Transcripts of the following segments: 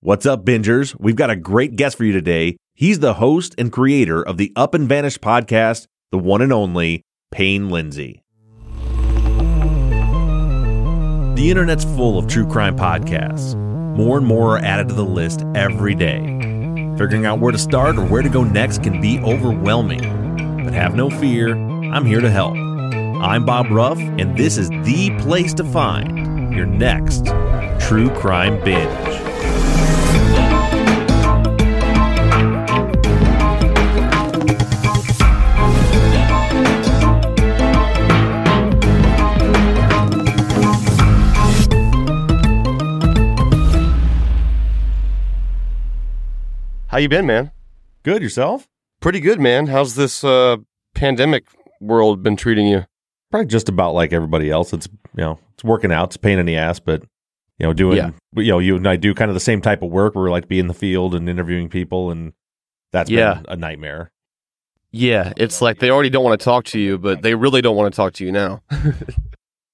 What's up, bingers? We've got a great guest for you today. He's the host and creator of the Up and Vanished podcast, the one and only Payne Lindsey. The internet's full of true crime podcasts. More and more are added to the list every day. Figuring out where to start or where to go next can be overwhelming. But have no fear, I'm here to help. I'm Bob Ruff, and this is the place to find your next true crime binge. How you been, man? Good yourself? Pretty good, man. How's this uh, pandemic world been treating you? Probably just about like everybody else. It's you know it's working out. It's a pain in the ass, but you know doing Yeah. you know you and I do kind of the same type of work where we like be in the field and interviewing people, and that's Yeah. been a nightmare. Yeah, it's like they already don't want to talk to you, but they really don't want to talk to you now.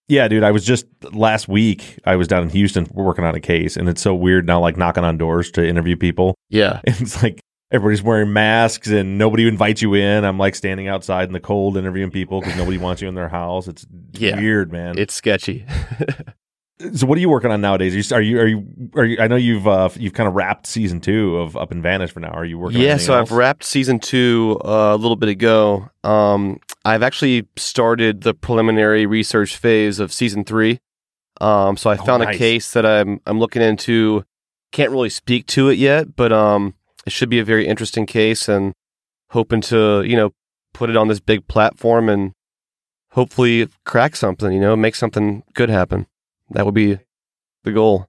Yeah, dude. I was just last week. I was down in Houston working on a case, and it's so weird now, like knocking on doors to interview people. Yeah, And it's like everybody's wearing masks and nobody invites you in. I'm like standing outside in the cold interviewing people because nobody wants you in their house. It's Yeah. weird, man. it's sketchy. so what are you working on nowadays? Are you are you are you, are you I know you've uh, you've kind of wrapped season two of Up and Vanish for now. Are you working? on yeah, so else? I've wrapped season two uh, a little bit ago. Um, I've actually started the preliminary research phase of season three. Um, so I Oh, found nice. a case that I'm I'm looking into. Can't really speak to it yet, but um, it should be a very interesting case, and hoping to you know put it on this big platform and hopefully crack something. You know, make something good happen. That would be the goal.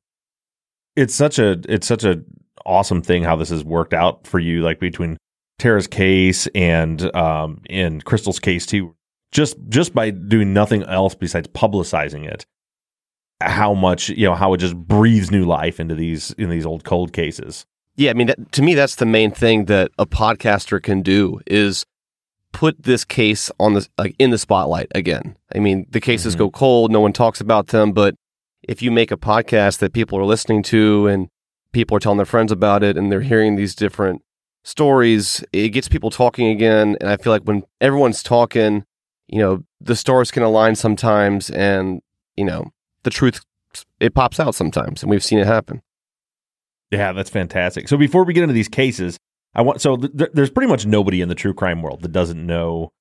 it's such a it's such a awesome thing how this has worked out for you like between Tara's case and um and Kristal's case too just just by doing nothing else besides publicizing it how much you know how it just breathes new life into these in these old cold cases Yeah, I mean, that, to me, that's the main thing that a podcaster can do is put this case on the like in the spotlight again. I mean, the cases Mhm. go cold, no one talks about them, but if you make a podcast that people are listening to and people are telling their friends about it and they're hearing these different stories, it gets people talking again. And I feel like when everyone's talking, you know, the stars can align sometimes, and you know, the truth it pops out sometimes, and we've seen it happen. yeah that's fantastic so before we get into these cases I want so th- th- there's pretty much nobody in the true crime world that doesn't know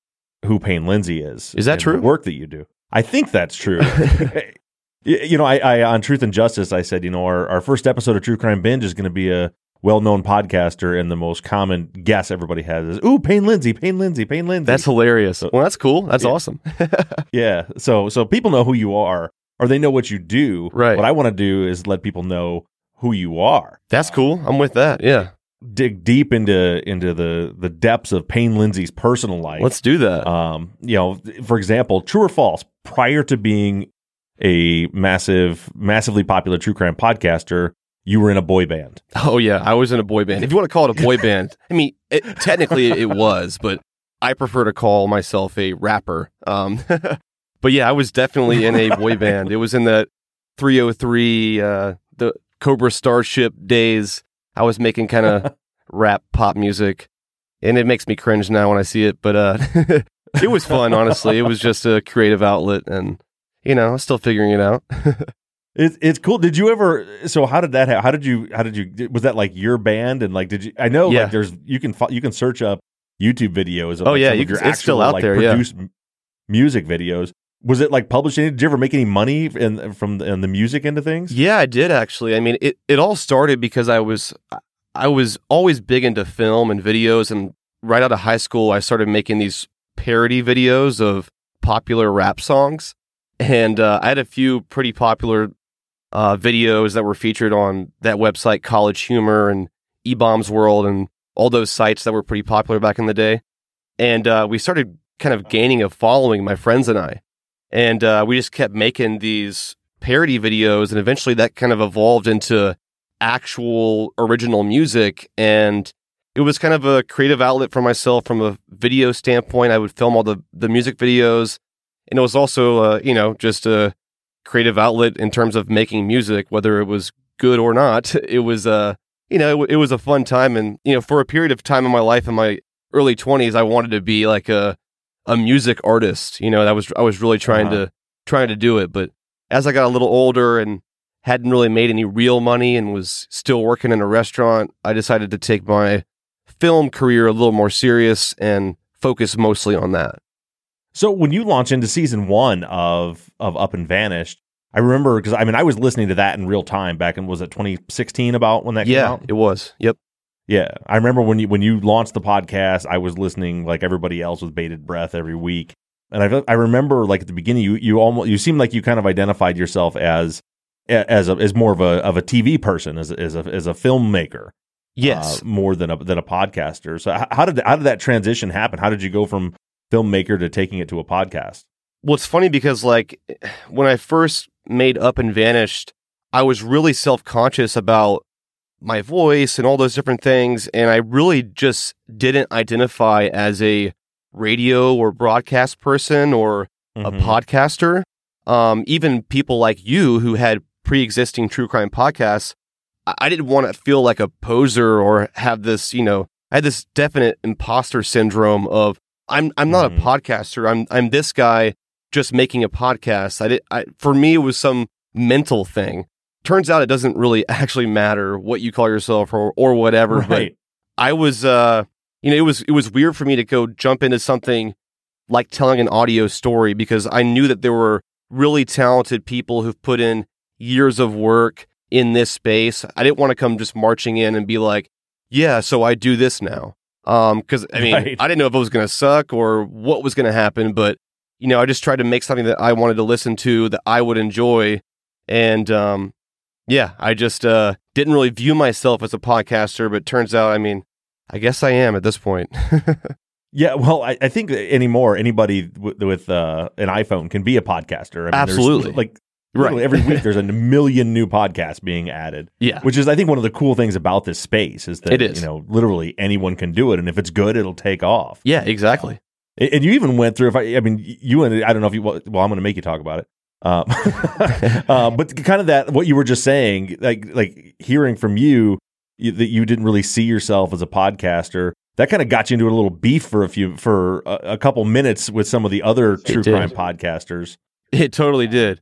who Payne Lindsey is Is that true? the work that you do I think that's true you know, I, I on Truth and Justice, I said, you know, our, our first episode of True Crime Binge is going to be a well known podcaster, and the most common guess everybody has is, "Ooh, Payne Lindsey, Payne Lindsey, Payne Lindsey." That's hilarious. Well, that's cool. That's Yeah. awesome. yeah. So so people know who you are, or they know what you do. Right. What I want to do is let people know who you are. That's cool. I'm with that. Yeah. Dig deep into into the the depths of Payne Lindsey's personal life. Let's do that. um, you know, for example, true or false, prior to being a massive, massively popular true crime podcaster, you were in a boy band. oh yeah, I was in a boy band. If you want to call it a boy band, I mean, it, technically it was, but I prefer to call myself a rapper. Um, but yeah, I was definitely in a boy band. It was in the 3OH!3, uh, the Cobra Starship days. I was making kind of rap pop music, and it makes me cringe now when I see it. But uh, it was fun, honestly. It was just a creative outlet, and you know, still figuring it out. It's it's cool. Did you ever? So how did that? Ha- how did you? How did you? Was that like your band? And like, did you? I know Yeah. like there's you can you can search up YouTube videos. Of, Oh, like, yeah, you can- it's still out like, there, yeah. Music videos. Was it like publishing? Did you ever make any money in from the, in the music end of things? Yeah, I did actually. I mean, it, it all started because I was I was always big into film and videos, and right out of high school, I started making these parody videos of popular rap songs, and uh, I had a few pretty popular uh, videos that were featured on that website, College Humor and E Bombs World, and all those sites that were pretty popular back in the day. And uh, we started kind of gaining a following, my friends and I, and uh, we just kept making these parody videos, and eventually that kind of evolved into actual original music. And it was kind of a creative outlet for myself from a video standpoint. I would film all the, the music videos. And it was also, uh, you know, just a creative outlet in terms of making music, whether it was good or not. It was, uh, you know, it, it was a fun time. And, you know, for a period of time in my life in my early 20s, I wanted to be like a, a music artist. You know, that was, I was really trying Uh-huh. to, trying to do it. But as I got a little older and hadn't really made any real money and was still working in a restaurant, I decided to take my film career a little more serious and focus mostly on that. So when you launch into season one of of Up and Vanished, I remember because I mean I was listening to that in real time back in was it 2016 about when that came yeah, out? it was. Yep. Yeah, I remember when you when you launched the podcast, I was listening like everybody else with bated breath every week, and I I remember like at the beginning you you almost you seemed like you kind of identified yourself as as a, as more of a of a TV person as a, as a as a filmmaker, Yes. uh, more than a than a podcaster. So how did how did that transition happen? How did you go from filmmaker to taking it to a podcast? Well, it's funny because like when I first made Up and Vanished, I was really self conscious about my voice and all those different things, and I really just didn't identify as a radio or broadcast person or a Mhm. podcaster. Um, even people like you who had pre-existing true crime podcasts, I, I didn't want to feel like a poser or have this, you know, I had this definite imposter syndrome of I'm I'm not Mhm. a podcaster. I'm I'm this guy just making a podcast. I did I for me it was some mental thing. Turns out it doesn't really actually matter what you call yourself or or whatever. But right. I was uh you know it was it was weird for me to go jump into something like telling an audio story because I knew that there were really talented people who've put in years of work in this space. I didn't want to come just marching in and be like, "Yeah, so I do this now." Um cuz I mean, Right. I didn't know if it was going to suck or what was going to happen, but you know, I just tried to make something that I wanted to listen to that I would enjoy and um yeah, I just uh didn't really view myself as a podcaster, but turns out, I mean, I guess I am at this point. Yeah, well, I, I think anymore anybody with, with uh, an iPhone can be a podcaster. I mean, Absolutely. like literally every week there's a million new podcasts being added, yeah. which is I think one of the cool things about this space is that It is. you know literally anyone can do it, and if it's good, it'll take off. Yeah, exactly. And and you even went through. If I, I mean, you and I don't know if you. Well, I'm going to make you talk about it. Um, uh, but kind of that what you were just saying, like like hearing from you, you that you didn't really see yourself as a podcaster. That kind of got you into a little beef for a few for a, a couple minutes with some of the other true crime podcasters. It totally did.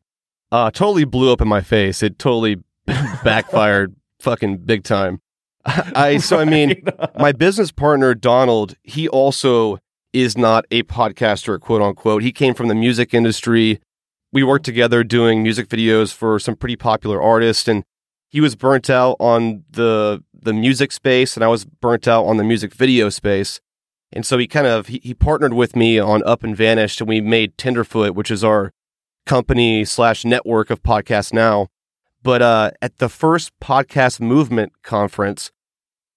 Uh totally blew up in my face. It totally backfired fucking big time. I so I mean, my business partner Donald, he also is not a podcaster, quote unquote. He came from the music industry. We worked together doing music videos for some pretty popular artists, and he was burnt out on the the music space, and I was burnt out on the music video space. And so he kind of he, he partnered with me on Up and Vanished, and we made Tenderfoot, which is our company slash network of podcasts now. But uh, at the first podcast movement conference,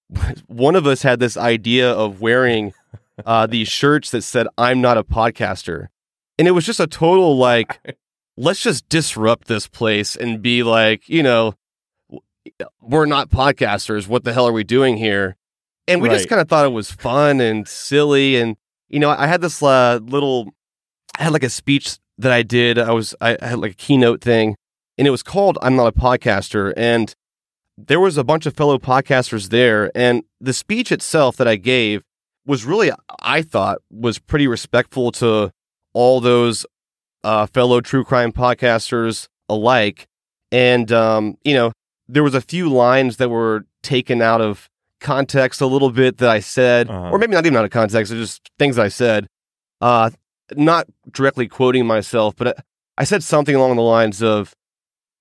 one of us had this idea of wearing uh, these shirts that said "I'm not a podcaster," and it was just a total like, let's just disrupt this place and be like, you know, we're not podcasters. What the hell are we doing here? And we just kind of thought it was fun and silly, and you know, I had this uh, little, I had like a speech that I did. I was I, I had like a keynote thing, and it was called "I'm not a podcaster," and there was a bunch of fellow podcasters there, and the speech itself that I gave was really, I thought, was pretty respectful to all those uh, fellow true crime podcasters alike. And um, you know, there was a few lines that were taken out of context a little bit that I said, Uh-huh. or maybe not even out of context, just things that I said. Uh, not directly quoting myself, but I, said something along the lines of,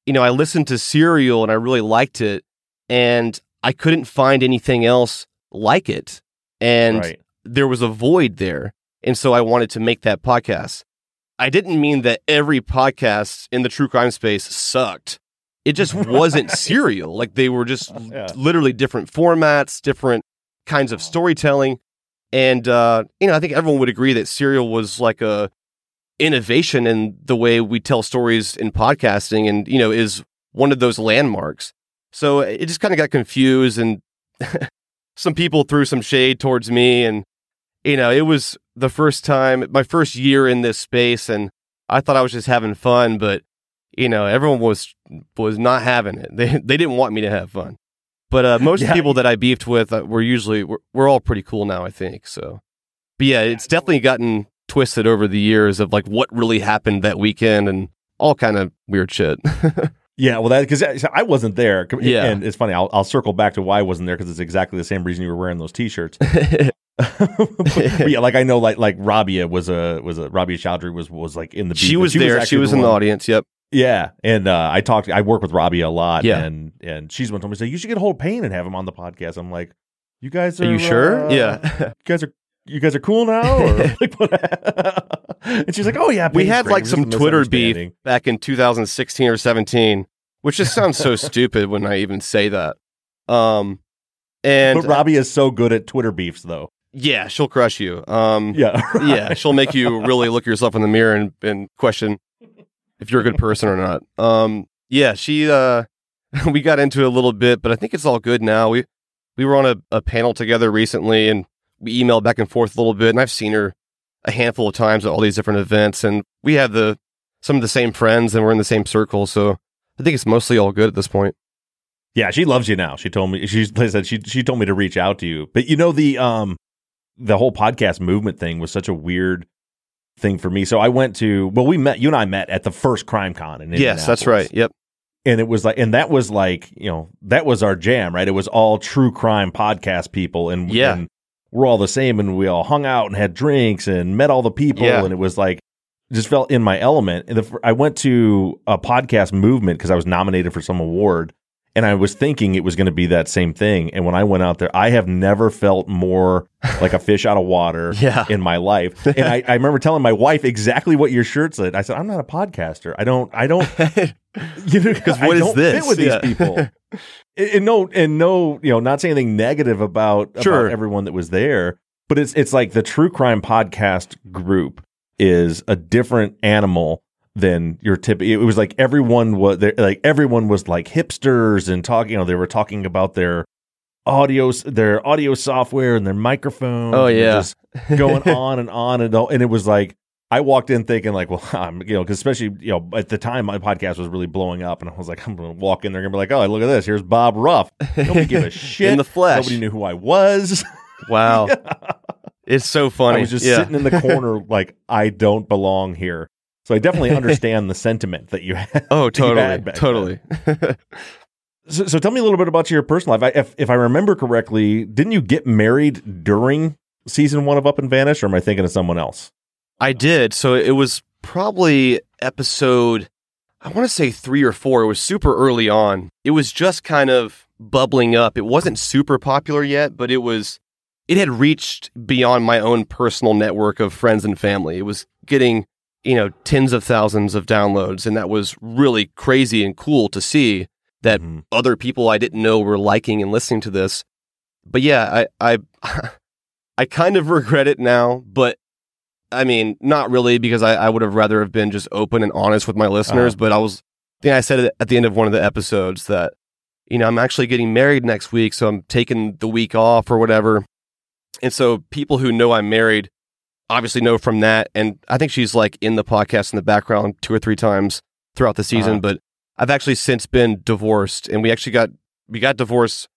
you know, I listened to Serial and I really liked it, and I couldn't find anything else like it, and right. there was a void there, and so I wanted to make that podcast. I didn't mean that every podcast in the true crime space sucked. It just wasn't serial. Like they were just Yeah. literally different formats, different kinds of storytelling. And uh, you know, I think everyone would agree that serial was like a innovation in the way we tell stories in podcasting and you know is one of those landmarks. So it just kind of got confused and some people threw some shade towards me and you know, it was the first time my first year in this space and I thought I was just having fun, but you know, everyone was was not having it. They they didn't want me to have fun. But uh, most Yeah. people that I beefed with uh, were usually we're, we're all pretty cool now, I think. So, but yeah, it's definitely gotten twisted over the years of like what really happened that weekend and all kind of weird shit. Yeah, well, that because I wasn't there. Yeah. and it's funny. I'll, I'll circle back to why I wasn't there because it's exactly the same reason you were wearing those T-shirts. Yeah, like I know, like like Rabia was a was a Rabia Chaudry was was like in the. she beat, was there. actually she was in the audience. Yep. Yeah, and uh, I talked. I work with Rabia a lot. Yeah. and and she's one told me say you should get a hold of Payne and have him on the podcast. I'm like, you guys are, Are you sure? uh, yeah. you guys are. You guys are cool now, or and she's like, "Oh yeah, we had great. like some Twitter beef back in 2016 or 17, which just sounds so stupid when I even say that. Um, and But Rabia is so good at Twitter beefs, though. Yeah, she'll crush you. Um, Yeah, yeah, she'll make you really look yourself in the mirror and, and question if you're a good person or not. Um, yeah, she uh, we got into it a little bit, but I think it's all good now. We we were on a, a panel together recently, and we emailed back and forth a little bit, and I've seen her a handful of times at all these different events, and we have the some of the same friends, and we're in the same circle, so I think it's mostly all good at this point. Yeah, she loves you now. She told me she said she she told me to reach out to you. But you know the um the whole podcast movement thing was such a weird thing for me. So I went to well, we met you and I met at the first Crime Con in Yes, that's right. Yep. And it was like and that was like, you know, that was our jam, right? It was all true crime podcast people and Yeah. and we're all the same and we all hung out and had drinks and met all the people Yeah. and it was like just felt in my element. And the, I went to a podcast movement because I was nominated for some award and I was thinking it was going to be that same thing. And when I went out there, I have never felt more like a fish out of water Yeah. in my life. And I, I remember telling my wife exactly what your shirt said. I said, I'm not a podcaster. I don't, I don't, you know, because what I is this? fit with Yeah. these people. and, and no, and no, you know, not saying anything negative about, Sure. about everyone that was there, but it's, it's like the true crime podcast group is a different animal than your tip. It was like everyone was like everyone was like hipsters and talking. You know, they were talking about their audio, their audio software and their microphone. Oh, yeah. just going on and on and on. And it was like I walked in thinking like, well, I'm you know, because especially you know at the time my podcast was really blowing up, and I was like, I'm gonna walk in there and be like, oh, look at this, here's Bob Ruff. Nobody give a shit in the flesh. Nobody knew who I was. Wow, it's so funny. I was just yeah. sitting in the corner like I don't belong here. So I definitely understand the sentiment that you had. Oh, totally, totally. So, so tell me a little bit about your personal life. I, if, if I remember correctly, didn't you get married during season one of Up and Vanish, or am I thinking of someone else? I did. So it was probably episode, I want to say three or four. It was super early on. It was just kind of bubbling up. It wasn't super popular yet, but it was, it had reached beyond my own personal network of friends and family. It was getting, you know, tens of thousands of downloads. And that was really crazy and cool to see that Mhm. other people I didn't know were liking and listening to this. But yeah, I I I kind of regret it now, but I mean, not really because I, I would have rather have been just open and honest with my listeners. Uh-huh. But I was, I think I said it at the end of one of the episodes that, you know, I'm actually getting married next week, so I'm taking the week off or whatever. And so people who know I'm married obviously know from that. And I think she's like in the podcast in the background two or three times throughout the season. Uh-huh. But I've actually since been divorced, and we actually got we got divorced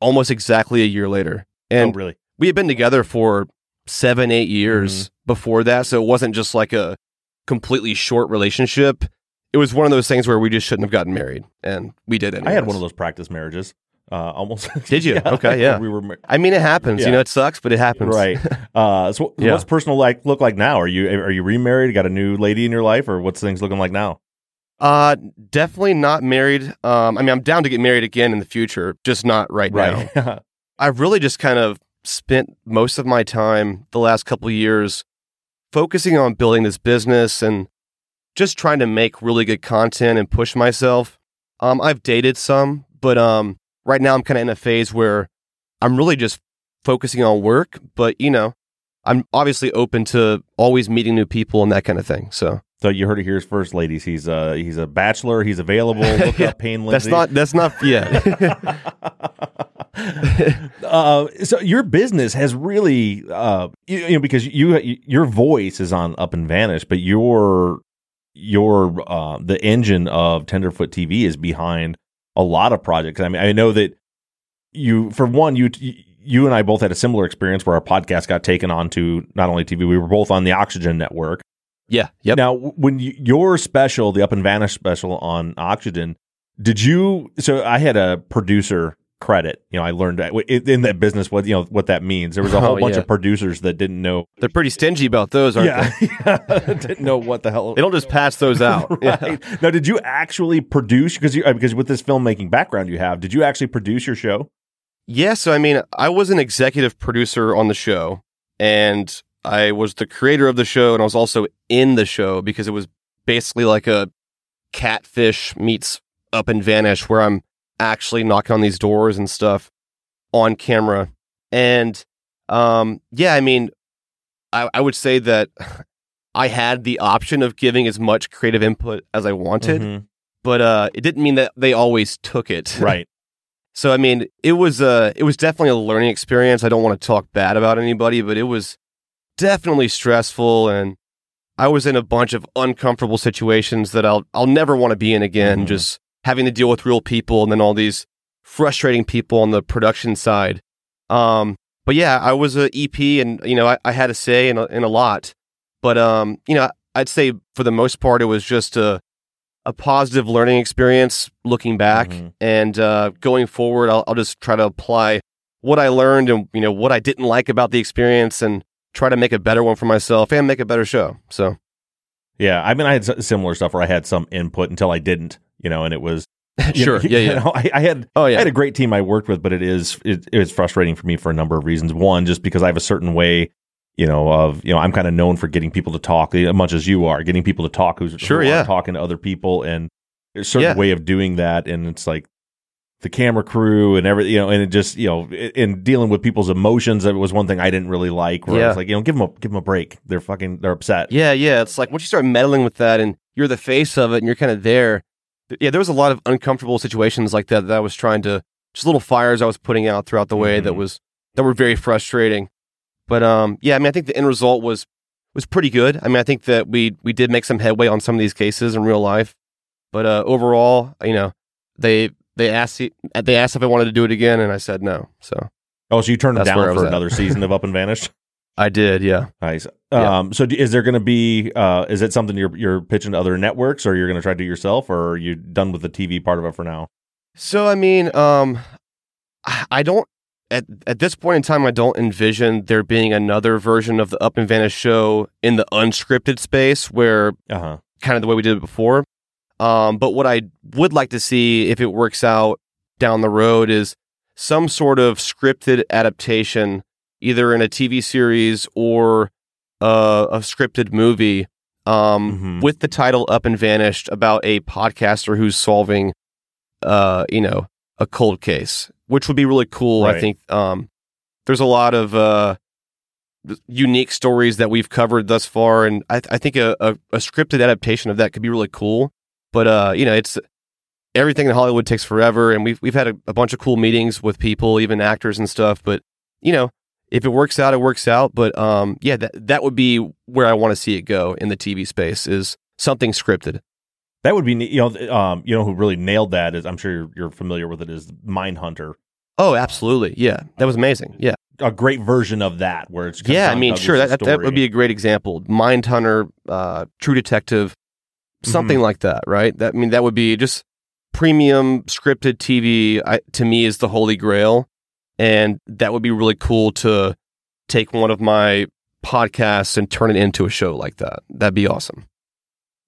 almost exactly a year later. And oh, really? we had been together for seven, eight years Mm-hmm. before that. So it wasn't just like a completely short relationship. It was one of those things where we just shouldn't have gotten married, and we did. Anyways. I had one of those practice marriages. Uh, almost. Did you? Okay, yeah. We were I mean, it happens. Yeah. You know, it sucks, but it happens. right. Uh, so Yeah. what's personal like look like now? Are you are you remarried? Got a new lady in your life, or what's things looking like now? Uh, definitely not married. Um, I mean, I'm down to get married again in the future, just not right, now. Right. I've really just kind of spent most of my time the last couple of years focusing on building this business and just trying to make really good content and push myself. Um, I've dated some, but um, right now I'm kind of in a phase where I'm really just focusing on work. But you know, I'm obviously open to always meeting new people and that kind of thing. So so you heard it here first, ladies. He's uh he's a bachelor. He's available. Look Yeah. up Payne that's not that's not yeah. uh, so your business has really, uh, you, you know, because you your voice is on Up and Vanish, but your your uh, the engine of Tenderfoot TV is behind a lot of projects. I mean, I know that you for one you you and I both had a similar experience where our podcast got taken onto not only TV, we were both on the Oxygen network. Yeah. Yep. Now, when you, your special, the Up and Vanish special on Oxygen, did you? So I had a producer credit. You know, I learned in that business what you know what that means. There was a whole Oh, bunch yeah. of producers that didn't know. They're pretty stingy about those, aren't Yeah, they? didn't know what the hell. They don't just pass those out. Yeah. Now, did you actually produce because you uh, because with this filmmaking background you have, did you actually produce your show? Yeah, so I mean, I was an executive producer on the show, and I was the creator of the show, and I was also in the show because it was basically like a catfish meets up and vanish, where I'm actually knocking on these doors and stuff on camera. And um, yeah, I mean, I, I would say that I had the option of giving as much creative input as I wanted, Mhm. but uh, it didn't mean that they always took it. Right. So I mean, it was uh it was definitely a learning experience. I don't want to talk bad about anybody, but it was definitely stressful and I was in a bunch of uncomfortable situations that I'll I'll never want to be in again, Mhm. just having to deal with real people and then all these frustrating people on the production side. Um but yeah, I was a EP and you know, I, I had a say in a, in a lot. But um, you know, I'd say for the most part it was just a a positive learning experience looking back Mhm. and uh, going forward I'll, I'll just try to apply what i learned and you know what i didn't like about the experience and try to make a better one for myself and make a better show so Yeah, I mean, I had similar stuff where I had some input until I didn't, you know, and it was sure know, yeah you yeah know, I, I had oh yeah, I had a great team I worked with, but it is it, it was frustrating for me for a number of reasons. One, just because I have a certain way, you know, of you know, I'm kind of known for getting people to talk as much as you are, getting people to talk who's Sure, who yeah. talking to other people, and there's a certain Yeah. way of doing that, and it's like the camera crew and everything, you know, and it just you know, in dealing with people's emotions, that was one thing I didn't really like. Where I Yeah. was like, you know, give them a give them a break. They're fucking they're upset. yeah yeah it's like once you start meddling with that and you're the face of it and you're kind of there th- yeah there was a lot of uncomfortable situations like that that i was trying to just little fires i was putting out throughout the way that Mhm. was that were very frustrating. But um yeah i mean i think the end result was was pretty good. I mean i think that we we did make some headway on some of these cases in real life. But uh overall you know they they asked they asked if i wanted to do it again and i said no so. Oh, so you turned them That's where I down for another season of Up and Vanished. i did yeah Nice. Yeah. Um, so d- is there going to be, uh, is it something you're, you're pitching to other networks or you're going to try to do yourself or are you done with the TV part of it for now? So I mean, um, I don't at at this point in time, I don't envision there being another version of the Up and Vanish show in the unscripted space where Uh huh. kind of the way we did it before. Um, but what I would like to see if it works out down the road is some sort of scripted adaptation, either in a TV series or uh, a scripted movie, um, Mhm. with the title "Up and Vanished" about a podcaster who's solving, uh, you know, a cold case, which would be really cool. I think um, there's a lot of uh, unique stories that we've covered thus far, and I, I think a, a, a scripted adaptation of that could be really cool. But uh, you know, it's everything in Hollywood takes forever, and we've we've had a, a bunch of cool meetings with people, even actors and stuff. But you know, if it works out, it works out. But um, yeah, that that would be where I want to see it go in the TV space is something scripted. That would be, you know, um, you know, who really nailed that is, I'm sure you're, you're familiar with it, is Mindhunter. Oh, absolutely, yeah, that was amazing. Yeah, A great version of that where it's, yeah. I mean, sure, that, that that would be a great example. Mindhunter, uh, True Detective, something like that, right? That I mean, that would be just premium scripted TV. I, to me, is the holy grail, and that would be really cool to take one of my podcasts and turn it into a show like that. That'd be awesome.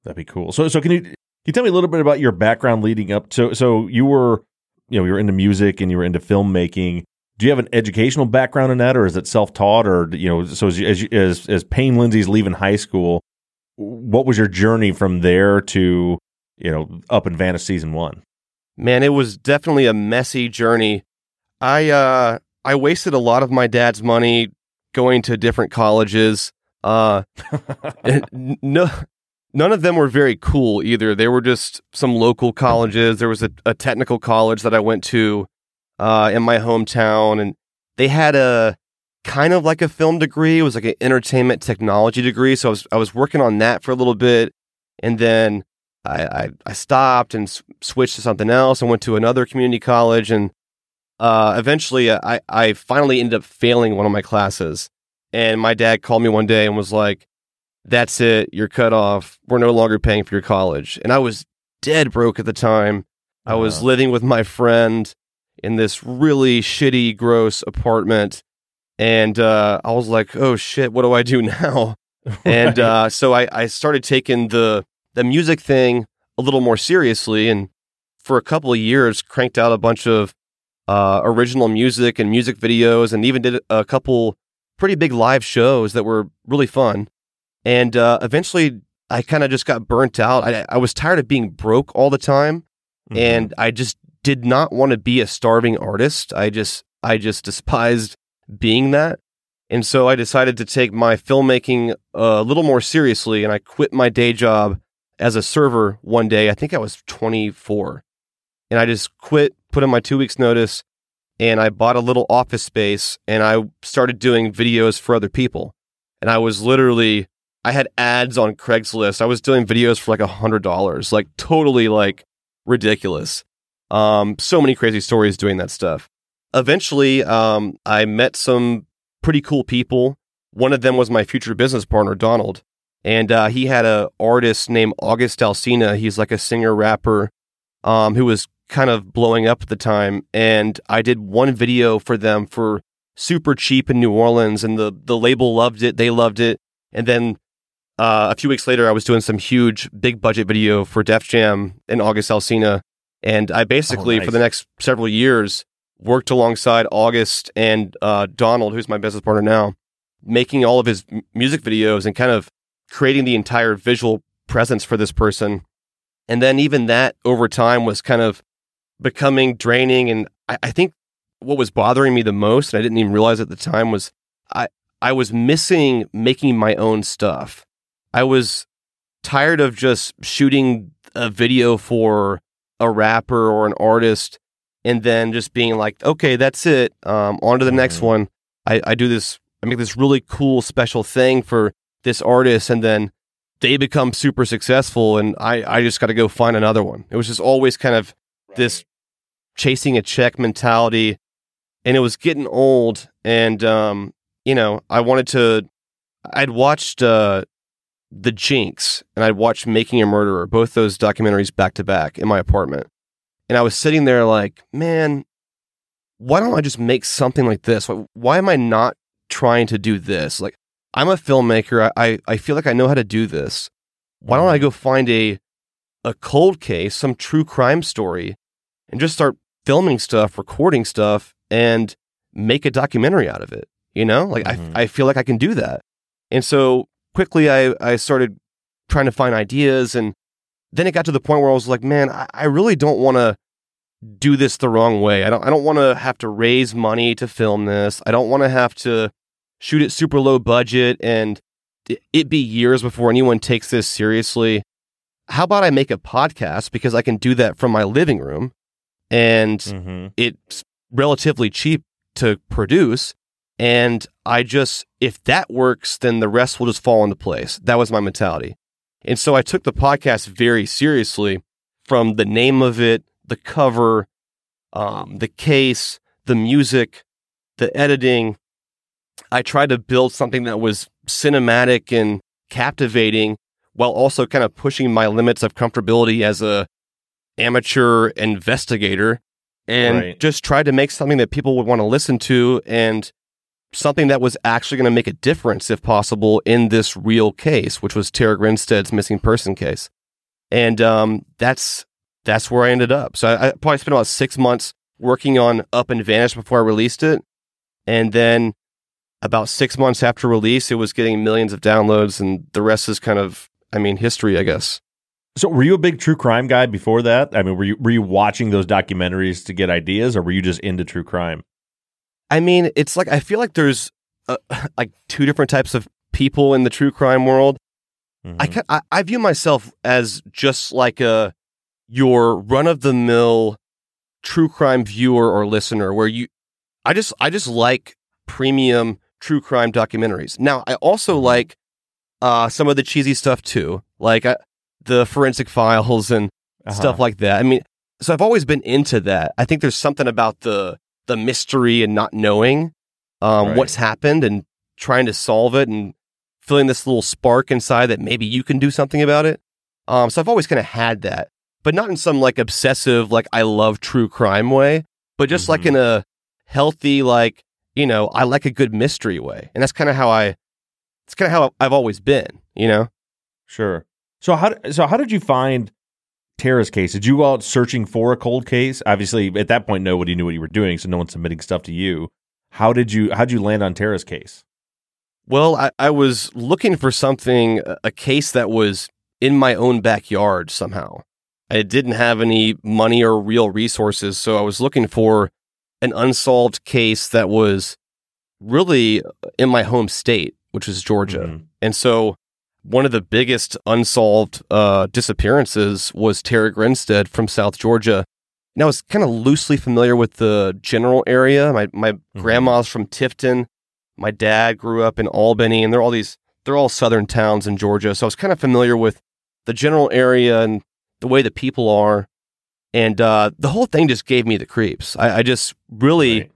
That'd be cool. So, so can you, can you tell me a little bit about your background leading up? So, so you were, you know, you were into music and you were into filmmaking. Do you have an educational background in that, or is it self-taught, or you know, so as as as, as Payne Lindsey's leaving high school, what was your journey from there to, you know, up and Vanish season one? Man, it was definitely a messy journey. I uh I wasted a lot of my dad's money going to different colleges. Uh no none of them were very cool either. They were just some local colleges. There was a, a technical college that I went to uh in my hometown and they had a kind of like a film degree. It was like an entertainment technology degree. So I was I was working on that for a little bit and then I, I, I stopped and s- switched to something else and went to another community college and uh, eventually I, I finally ended up failing one of my classes. And my dad called me one day and was like, that's it. You're cut off. We're no longer paying for your college. And I was dead broke at the time. I was Uh-huh. living with my friend in this really shitty, gross apartment. And uh, I was like, oh shit, what do I do now? and uh, so I, I started taking the the music thing a little more seriously, and for a couple of years, cranked out a bunch of uh, original music and music videos, and even did a couple pretty big live shows that were really fun. And uh, eventually, I kind of just got burnt out. I, I was tired of being broke all the time, Mhm. and I just did not want to be a starving artist. I just I just despised being that. And so I decided to take my filmmaking a little more seriously and I quit my day job as a server one day. I think I was 24. And I just quit, put in my 2 weeks notice, and I bought a little office space and I started doing videos for other people. And I was literally I had ads on Craigslist. I was doing videos for like a $100, like totally like ridiculous. Um, so many crazy stories doing that stuff. Eventually, um, I met some pretty cool people. One of them was my future business partner, Donald, and uh, he had a artist named August Alsina. He's like a singer rapper, um, who was kind of blowing up at the time. And I did one video for them for super cheap in New Orleans, and the the label loved it. They loved it, and then uh, a few weeks later, I was doing some huge, big budget video for Def Jam and August Alsina. And I basically, nice. for the next several years, worked alongside August and uh, Donald, who's my business partner now, making all of his m- music videos and kind of creating the entire visual presence for this person. And then even that over time was kind of becoming draining. And I, I think what was bothering me the most, and I didn't even realize at the time, was I, I was missing making my own stuff. I was tired of just shooting a video for a rapper or an artist and then just being like, okay, that's it. Um, on to the next Mhm. one. I, I do this, I make this really cool special thing for this artist, and then they become super successful, and I, I just got to go find another one. It was just always kind of this chasing a check mentality, and it was getting old. And, um, you know, I wanted to, I'd watched, uh, the Jinx and I'd watched Making a Murderer, both those documentaries back to back in my apartment. And I was sitting there like, man, why don't I just make something like this? Why, why am I not trying to do this? Like, I'm a filmmaker. I, I, I feel like I know how to do this. Why don't I go find a a cold case, some true crime story, and just start filming stuff, recording stuff, and make a documentary out of it? You know, like Mhm. I I feel like I can do that. And so quickly I, I started trying to find ideas and then it got to the point where I was like, man, I, I really don't want to do this the wrong way. I don't I don't want to have to raise money to film this. I don't want to have to shoot it super low budget and it be years before anyone takes this seriously. How about I make a podcast because I can do that from my living room and Mhm. it's relatively cheap to produce. And i just if that works then the rest will just fall into place. That was my mentality. And so i took the podcast very seriously from the name of it the cover um, the case the music the editing. I tried to build something that was cinematic and captivating while also kind of pushing my limits of comfortability as a amateur investigator and Right. just tried to make something that people would want to listen to and something that was actually going to make a difference if possible in this real case which was Tara Grinstead's missing person case. And um, that's that's where I ended up. So I, I probably spent about six months working on Up and Vanish before I released it. And then about six months after release it was getting millions of downloads and the rest is kind of I mean history I guess So, were you a big true crime guy before that? I mean, were you were you watching those documentaries to get ideas, or were you just into true crime? I mean, it's like I feel like there's uh, like two different types of people in the true crime world. I, Mhm. ca- I I view myself as just like a your run of the mill true crime viewer or listener, where you I just I just like premium true crime documentaries. Now I also Mhm. like uh, some of the cheesy stuff too, like uh, the forensic files and Uh-huh. stuff like that. I mean, so I've always been into that. I think there's something about the the mystery and not knowing um, Right. what's happened and trying to solve it and feeling this little spark inside that maybe you can do something about it. Um, so I've always kind of had that, but not in some like obsessive, like I love true crime way, but just like Mhm. in a healthy, like, you know, I like a good mystery way. And that's kind of how I, it's kind of how I've always been, you know? Sure. So how so how did you find Tara's case? Did you go out searching for a cold case? Obviously, at that point, nobody knew what you were doing, so no one's submitting stuff to you. How did you how did you land on Tara's case? Well, I, I was looking for something, a- case that was in my own backyard somehow. I didn't have any money or real resources, so I was looking for an unsolved case that was really in my home state, which is Georgia. Mhm. And so one of the biggest unsolved uh, disappearances was Tara Grinstead from South Georgia. And I was kind of loosely familiar with the general area. My my grandma's from Tifton. My dad grew up in Albany, and they're all these they're all southern towns in Georgia. So I was kind of familiar with the general area and the way the people are. And uh, the whole thing just gave me the creeps. I, I just really Right.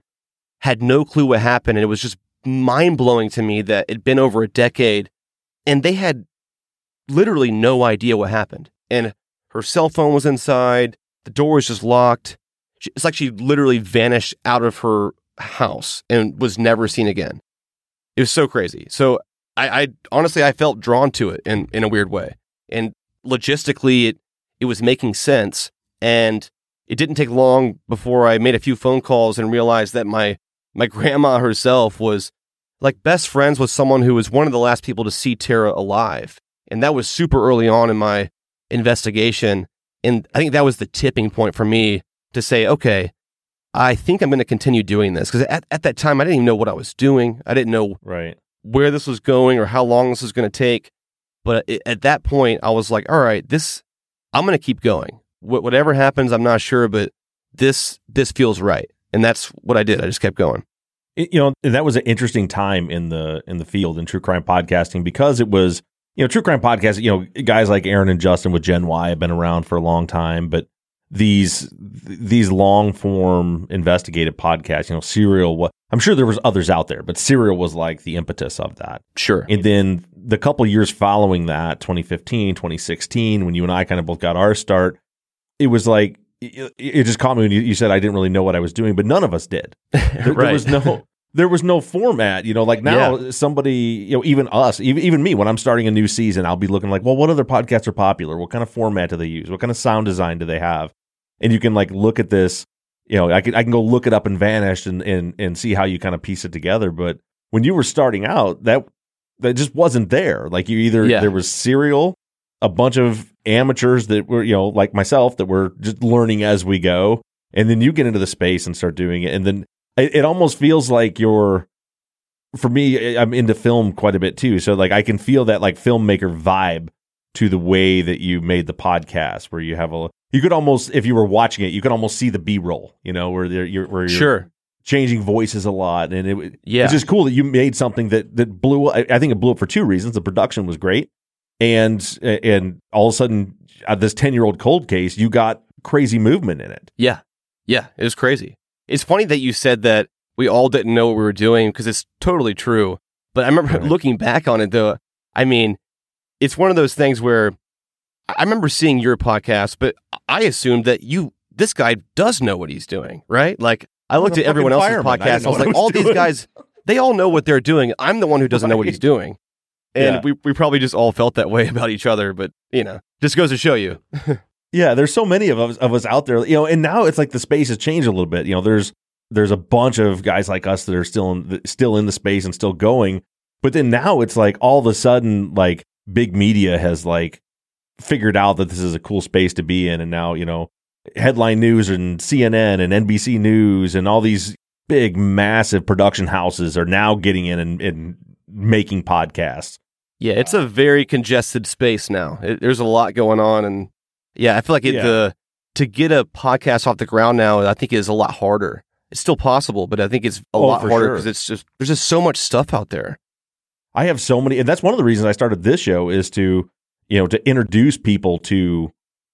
had no clue what happened. And it was just mind blowing to me that it'd been over a decade and they had literally no idea what happened. And her cell phone was inside, the door was just locked. It's like she literally vanished out of her house and was never seen again. It was so crazy. So I, I honestly I felt drawn to it in, in a weird way. And logistically it it was making sense. And it didn't take long before I made a few phone calls and realized that my my grandma herself was like best friends with someone who was one of the last people to see Tara alive. And that was super early on in my investigation. And I think that was the tipping point for me to say, okay, I think I'm going to continue doing this. Because at, at that time, I didn't even know what I was doing. I didn't know Right. where this was going or how long this was going to take. But it, at that point, I was like, all right, this, I'm going to keep going. Wh- whatever happens, I'm not sure, but this, this feels right. And that's what I did. I just kept going. It- you know, that was an interesting time in the in the field in true crime podcasting because it was you know true crime podcast You know, guys like Aaron and Justin with Gen Y have been around for a long time, but these these long form investigative podcasts, you know, Serial. What I'm sure there was others out there, but Serial was like the impetus of that. Sure. And then the couple years following that, 2015, 2016, when you and I kind of both got our start, it was like it, it just caught me when you, you said I didn't really know what I was doing, but none of us did. There, there was no there was no format, you know, like now somebody, you know, even us, even, even me when I'm starting a new season, I'll be looking like, well, what other podcasts are popular? What kind of format do they use? What kind of sound design do they have? And you can like look at this, you know, I can I can go look it up in Vanished and and and see how you kind of piece it together, but when you were starting out, that that just wasn't there. Like you either Yeah. there was serial, a bunch of amateurs that were, you know, like myself that were just learning as we go, and then you get into the space and start doing it, and then it, it almost feels like you're. For me, I'm into film quite a bit too, so like I can feel that like filmmaker vibe to the way that you made the podcast, where you have a you could almost if you were watching it, you could almost see the B roll, you know, where there you're where you're Sure. changing voices a lot, and it Yeah. it's just cool that you made something that that blew. I, I think it blew up for two reasons: the production was great, and and all of a sudden, this ten year old cold case, you got crazy movement in it. Yeah. Yeah. It was crazy. It's funny that you said that we all didn't know what we were doing because it's totally true. But I remember Right. looking back on it though. I mean, it's one of those things where I remember seeing your podcast, but I assumed that you, this guy does know what he's doing, right? Like I looked at everyone else's podcast. I, was what I like, was all these guys, they all know what they're doing. I'm the one who doesn't know what he's doing. And Yeah. we, we probably just all felt that way about each other, but you know, just goes to show you. Yeah, there's so many of us of us out there, you know, and now it's like the space has changed a little bit. You know, there's there's a bunch of guys like us that are still in the, still in the space and still going, but then now it's like all of a sudden like big media has like figured out that this is a cool space to be in, and now you know headline news and CNN and NBC News and all these big massive production houses are now getting in and, and making podcasts. Yeah, it's a very congested space now. It, there's a lot going on, and yeah, I feel like it, Yeah. the to get a podcast off the ground now, I think is a lot harder. It's still possible, but I think it's a Oh, lot harder sure. because it's just there's just so much stuff out there. I have so many, and that's one of the reasons I started this show is to, you know, to introduce people to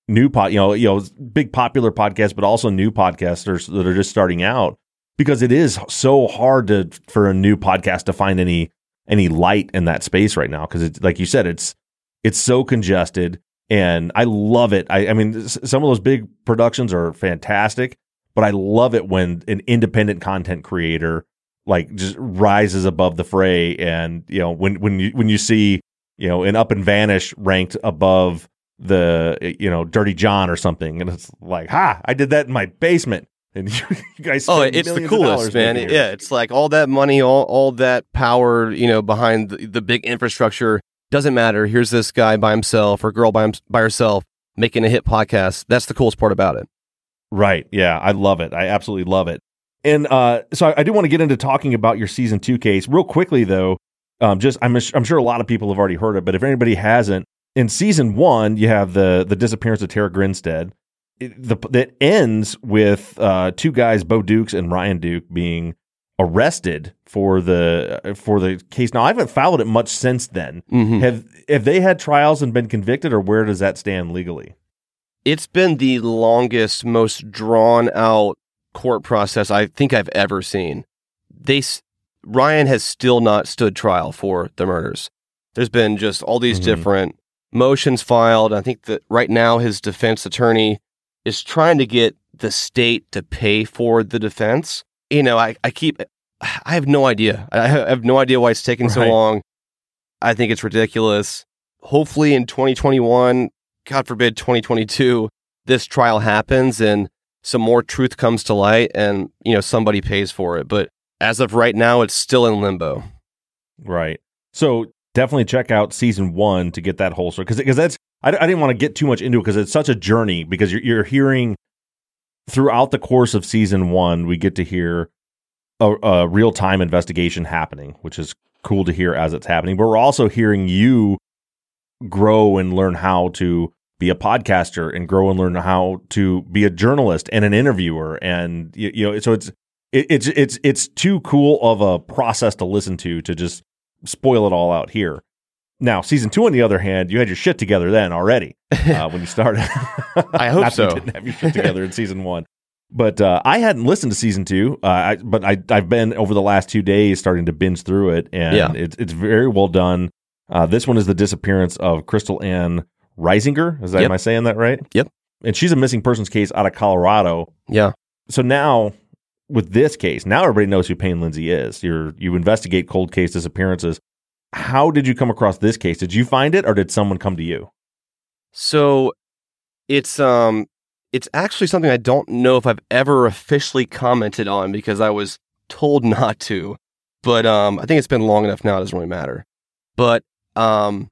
new pod, you know, you know, big popular podcasts, but also new podcasters that are just starting out because it is so hard to for a new podcast to find any any light in that space right now because like you said it's it's so congested and I love it. I, I mean, some of those big productions are fantastic, but I love it when an independent content creator like just rises above the fray and you know when when you when you see you know an up and vanish ranked above the you know dirty john or something and it's like ha i did that in my basement and you guys oh it's the coolest man. yeah it's like all that money all, all that power you know behind the, the big infrastructure. Doesn't matter. Here's this guy by himself or girl by, him, by herself making a hit podcast. That's the coolest part about it. Right. Yeah i love it. I absolutely love it. And uh, so I, I, do want to get into talking about your season two case. Real quickly, though. Um, just I'm, I'm sure a lot of people have already heard it, but if anybody hasn't, in season one you have the the disappearance of Tara Grinstead. It, the, that ends with uh, two guys, Bo Dukes and Ryan Duke, being arrested for the for the case. Now I haven't followed it much since then. Mm-hmm. Have have they had trials and been convicted, or where does that stand legally? It's been the longest, most drawn out court process I think I've ever seen. They Ryan has still not stood trial for the murders. There's been just all these mm-hmm. different motions filed. I think that right now his defense attorney is trying to get the state to pay for the defense. You know, I, I keep I have no idea. I have no idea why it's taking right. so long. I think it's ridiculous. Hopefully in 2021, God forbid 2022, this trial happens and some more truth comes to light and you know somebody pays for it but as of right now it's still in limbo right so definitely check out season one to get that whole story because because that's I, I didn't want to get too much into it because it's such a journey because you're, you're hearing throughout the course of season one we get to hear a, a real time investigation happening which is cool to hear as it's happening. But we're also hearing you grow and learn how to be a podcaster and grow and learn how to be a journalist and an interviewer and you, you know so it's it, it's it's it's too cool of a process to listen to to just spoil it all out here now season two on the other hand you had your shit together then already uh, when you started i hope Not so you didn't have your shit together in season one but uh, I hadn't listened to season two, uh, I, but I, have been over the last two days starting to binge through it, and yeah. it's it's very well done. Uh, this one is the disappearance of Kristal Anne Reisinger. Is that yep. am I saying that right? Yep. And she's a missing persons case out of Colorado. Yeah. So now with this case, now everybody knows who Payne Lindsey is. You're you investigate cold case disappearances. How did you come across this case? Did you find it or did someone come to you? So it's um it's actually something I don't know if I've ever officially commented on because I was told not to. But um I think it's been long enough now, it doesn't really matter. But um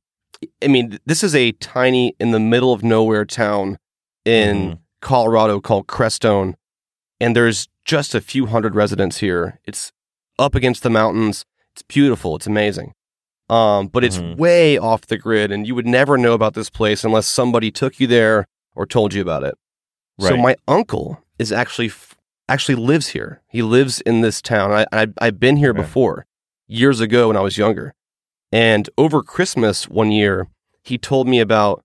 I mean, this is a tiny, in the middle of nowhere town in mm-hmm. Colorado called Crestone, and there's just a few hundred residents here. It's up against the mountains. It's beautiful. It's amazing. Um, but it's mm-hmm. way off the grid, and you would never know about this place unless somebody took you there or told you about it. Right. So my uncle is actually actually lives here. He lives in this town. I, I have been here okay. before years ago when I was younger, and over Christmas one year, he told me about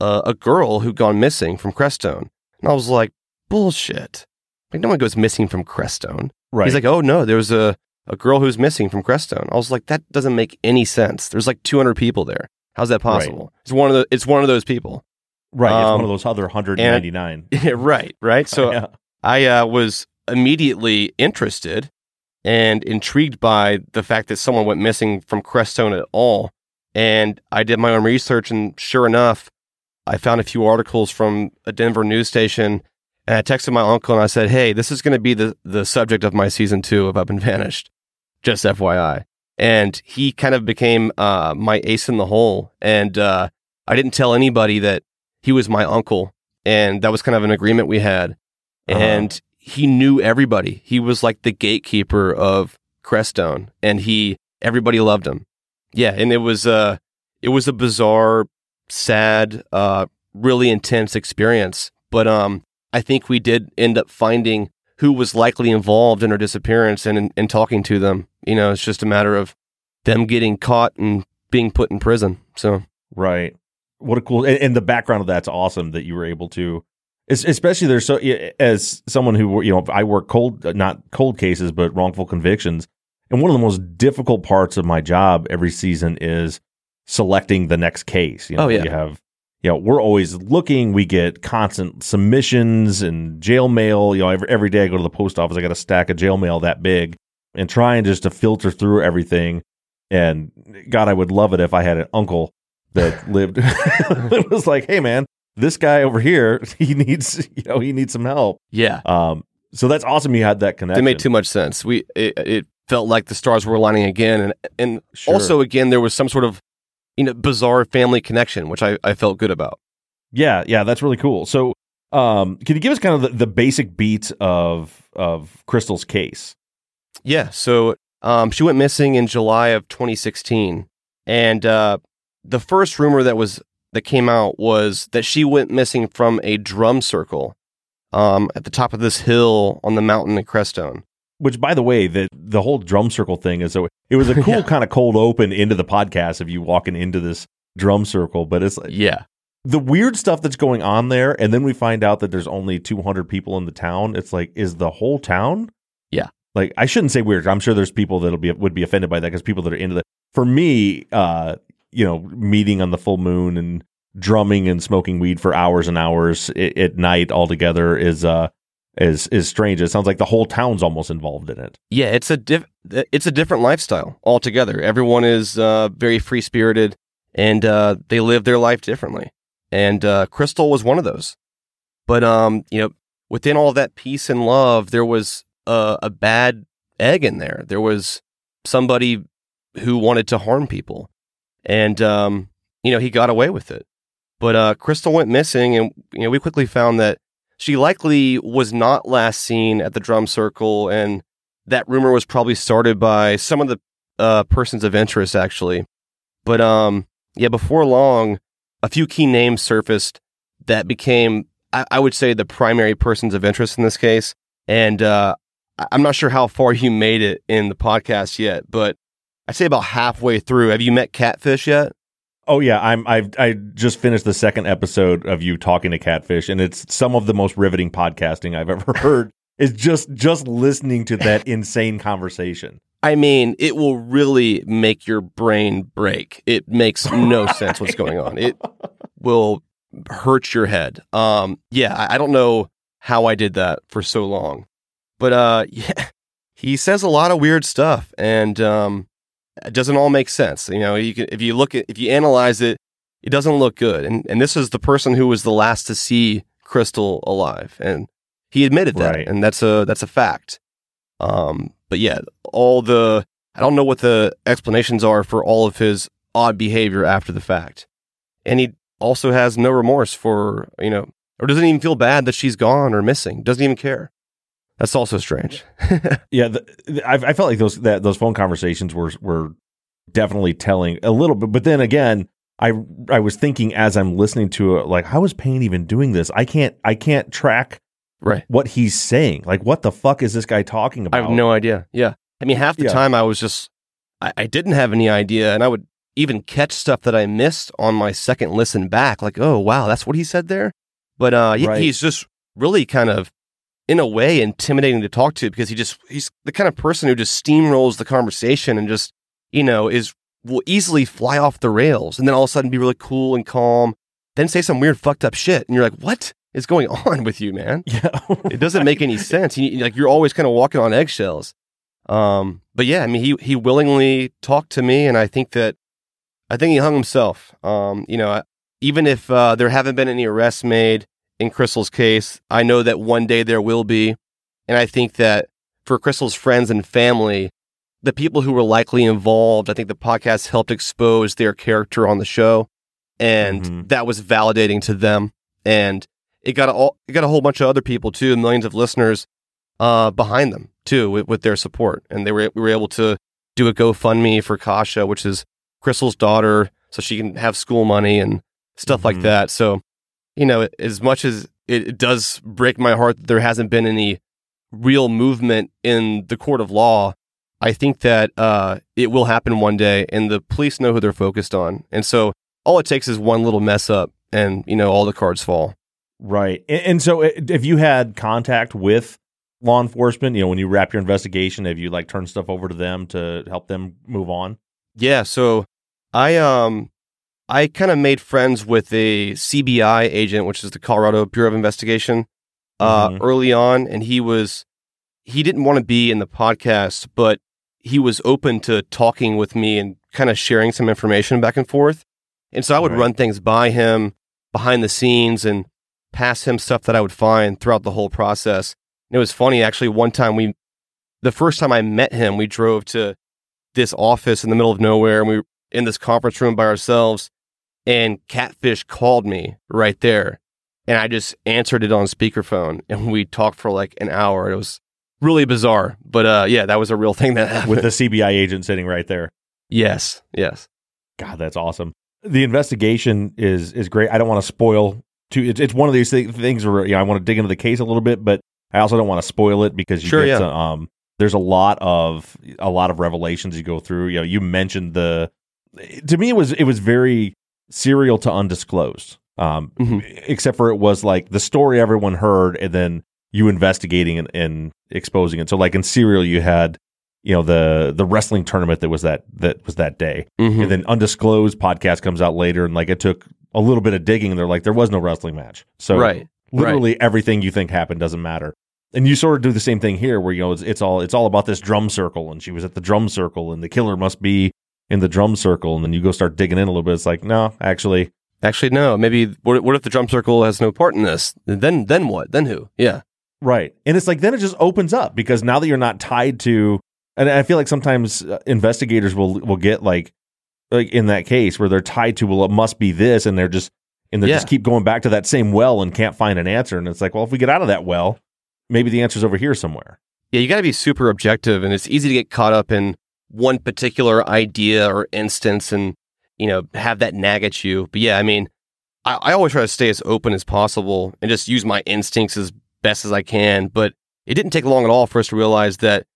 uh, a girl who'd gone missing from Crestone. And I was like, bullshit. Like, no one goes missing from Crestone. Right. He's like, oh, no, there was a, a girl who's missing from Crestone. I was like, that doesn't make any sense. There's like 200 people there. How's that possible? Right. It's one of the, it's one of those people. Right. Um, it's one of those other 199. And, right. Right. So yeah. I uh, was immediately interested and intrigued by the fact that someone went missing from Crestone at all. And I did my own research, and sure enough, I found a few articles from a Denver news station. And I texted my uncle and I said, Hey, this is going to be the, the subject of my season two of Up and Vanished. Just FYI. And he kind of became uh, my ace in the hole. And uh, I didn't tell anybody that he was my uncle. And that was kind of an agreement we had. Uh-huh. And he knew everybody. He was like the gatekeeper of Crestone, and he everybody loved him. Yeah, and it was uh it was a bizarre, sad, uh, really intense experience. But um, I think we did end up finding who was likely involved in her disappearance and and talking to them. You know, it's just a matter of them getting caught and being put in prison. So right, what a cool and, and the background of that's awesome that you were able to especially there's so as someone who you know I work cold not cold cases but wrongful convictions and one of the most difficult parts of my job every season is selecting the next case you know Oh, yeah. you have you know we're always looking we get constant submissions and jail mail you know every, every day I go to the post office I got a stack of jail mail that big and trying just to filter through everything and god I would love it if I had an uncle that lived it was like hey man this guy over here he needs you know he needs some help Yeah. um so that's awesome you had that connection It made too much sense. We it, it felt like the stars were aligning again, and and Sure. also again there was some sort of you know bizarre family connection, which I, I felt good about. yeah yeah that's really cool so um can you give us kind of the, the basic beats of of Kristal's case Yeah. So um, she went missing in July of 2016, and uh, the first rumor that was that came out was that she went missing from a drum circle um, at the top of this hill on the mountain in Crestone. Which by the way the the whole drum circle thing is so it was a cool Yeah. kind of cold open into the podcast of you walking into this drum circle but it's like Yeah. the weird stuff that's going on there and then we find out that there's only 200 people in the town it's like is the whole town Yeah. like i shouldn't say weird i'm sure there's people that'll be would be offended by that because people that are into that for me uh you know meeting on the full moon and drumming and smoking weed for hours and hours at, at night all together is uh is is strange it sounds like the whole town's almost involved in it Yeah, it's a diff- it's a different lifestyle altogether. Everyone is uh, very free spirited, and uh, they live their life differently. And uh, Kristal was one of those. But um, you know, within all that peace and love, there was a, a bad egg in there. There was somebody who wanted to harm people, and um, you know, he got away with it. But uh, Kristal went missing, and you know, we quickly found that she likely was not last seen at the drum circle, and that rumor was probably started by some of the uh, persons of interest, actually. But um, yeah, before long, a few key names surfaced that became, I, I would say, the primary persons of interest in this case. And uh, I'm not sure how far you made it in the podcast yet, but I'd say about halfway through. Have you met Catfish yet? Oh yeah, I'm I've I just finished the second episode of you talking to Catfish, and it's some of the most riveting podcasting I've ever heard. Is just just listening to that insane conversation. I mean, it will really make your brain break. It makes no sense what's going on. It will hurt your head. Um, yeah, I, I don't know how I did that for so long, but uh, yeah, he says a lot of weird stuff, and um, it doesn't all make sense. You know, you can, if you look at if you analyze it, it doesn't look good. And and this is the person who was the last to see Kristal alive, and he admitted that, Right. and that's a that's a fact. Um, but yeah, all the I don't know what the explanations are for all of his odd behavior after the fact, and he also has no remorse for you know, or doesn't even feel bad that she's gone or missing. Doesn't even care. That's also strange. Yeah, the, the- I, I felt like those that those phone conversations were were definitely telling a little bit. But then again, I I was thinking as I'm listening to it, like how is Payne even doing this? I can't I can't track right. what he's saying. Like what the fuck is this guy talking about? I have no idea. Yeah. I mean, half the Yeah. time I was just, I, I didn't have any idea. And I would even catch stuff that I missed on my second listen back. Like, oh, wow, that's what he said there. But uh, Right. he's just really kind of, in a way, intimidating to talk to because he just, he's the kind of person who just steamrolls the conversation and just, you know, is, will easily fly off the rails and then all of a sudden be really cool and calm, then say some weird fucked up shit. And you're like, what is going on with you, man? Yeah, it doesn't make any sense. You, like you're always kind of walking on eggshells. Um, but yeah, I mean, he he willingly talked to me, and I think that I think he hung himself. Um, you know, even if uh, there haven't been any arrests made in Kristal's case, I know that one day there will be, and I think that for Kristal's friends and family, the people who were likely involved, I think the podcast helped expose their character on the show, and Mhm. that was validating to them. And it got a, all- it got a whole bunch of other people too, millions of listeners uh, behind them too with, with their support, and they were we were able to do a GoFundMe for Kasha, which is Kristal's daughter, so she can have school money and stuff like Mhm. that. So, you know, as much as it, does break my heart that there hasn't been any real movement in the court of law, I think that uh, it will happen one day, and the police know who they're focused on, and so all it takes is one little mess up, and you know, all the cards fall. Right. And, and so, if you had contact with law enforcement, you know, when you wrap your investigation, have you like turned stuff over to them to help them move on? Yeah, so I um I kind of made friends with a CBI agent, which is the Colorado Bureau of Investigation, uh, Mhm. early on, and he was he didn't want to be in the podcast, but he was open to talking with me and kind of sharing some information back and forth. And so I would Right. run things by him behind the scenes and pass him stuff that I would find throughout the whole process. And it was funny, actually. One time we, the first time I met him, we drove to this office in the middle of nowhere, and we were in this conference room by ourselves. And Catfish called me right there, and I just answered it on speakerphone, and we talked for like an hour. It was really bizarre, but uh, yeah, that was a real thing that happened. With the CBI agent sitting right there. yes, yes, God, that's awesome. The investigation is is great. I don't want to spoil too. It's, it's one of these thi- things where you know I want to dig into the case a little bit, but I also don't want to spoil it because you Sure, get yeah. to, um there's a lot of a lot of revelations you go through. You know, you mentioned the to me it was it was very serial to undisclosed. Um, Mhm. except for it was like the story everyone heard, and then you investigating and, and exposing it. So like in serial, you had you know the the wrestling tournament that was that that was that day Mhm. and then undisclosed podcast comes out later and like it took a little bit of digging and they're like there was no wrestling match so right, literally everything you think happened doesn't matter and you sort of do the same thing here where you know it's, it's all it's all about this drum circle and she was at the drum circle and the killer must be in the drum circle and then you go start digging in a little bit it's like no actually Actually, no. Maybe what, what if the drum circle has no part in this? Then, then what? Then who? Yeah, Right. And it's like then it just opens up because now that you're not tied to and I feel like sometimes uh, investigators will will get like like in that case where they're tied to well it must be this and they're just and they Yeah. just keep going back to that same well and can't find an answer and it's like well if we get out of that well maybe the answer's over here somewhere. yeah. You got to be super objective, and it's easy to get caught up in one particular idea or instance, and you know have that nag at you. But yeah, I mean, I, I always try to stay as open as possible and just use my instincts as best as I can. But it didn't take long at all for us to realize that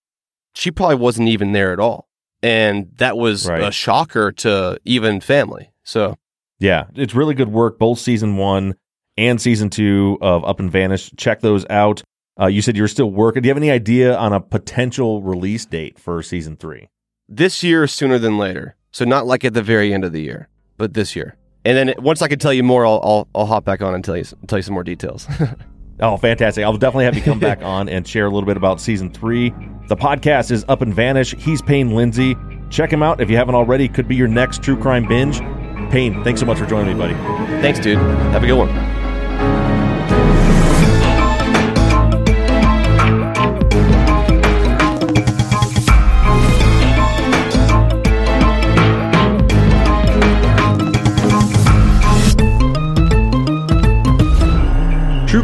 she probably wasn't even there at all, and that was Right. a shocker to even family. So Yeah, it's really good work both season 1 and season 2 of Up and Vanish. Check those out. Uh, you said you were still working. Do you have any idea on a potential release date for season 3? This year sooner than later. So not like at the very end of the year, but this year. And then once I can tell you more, I'll I'll, I'll hop back on and tell you tell you some more details. Oh, fantastic. I'll definitely have you come back on and share a little bit about season three. The podcast is Up and Vanish. He's Payne Lindsey. Check him out if you haven't already. Could be your next true crime binge. Payne, thanks so much for joining me, buddy. Thanks, dude. Have a good one.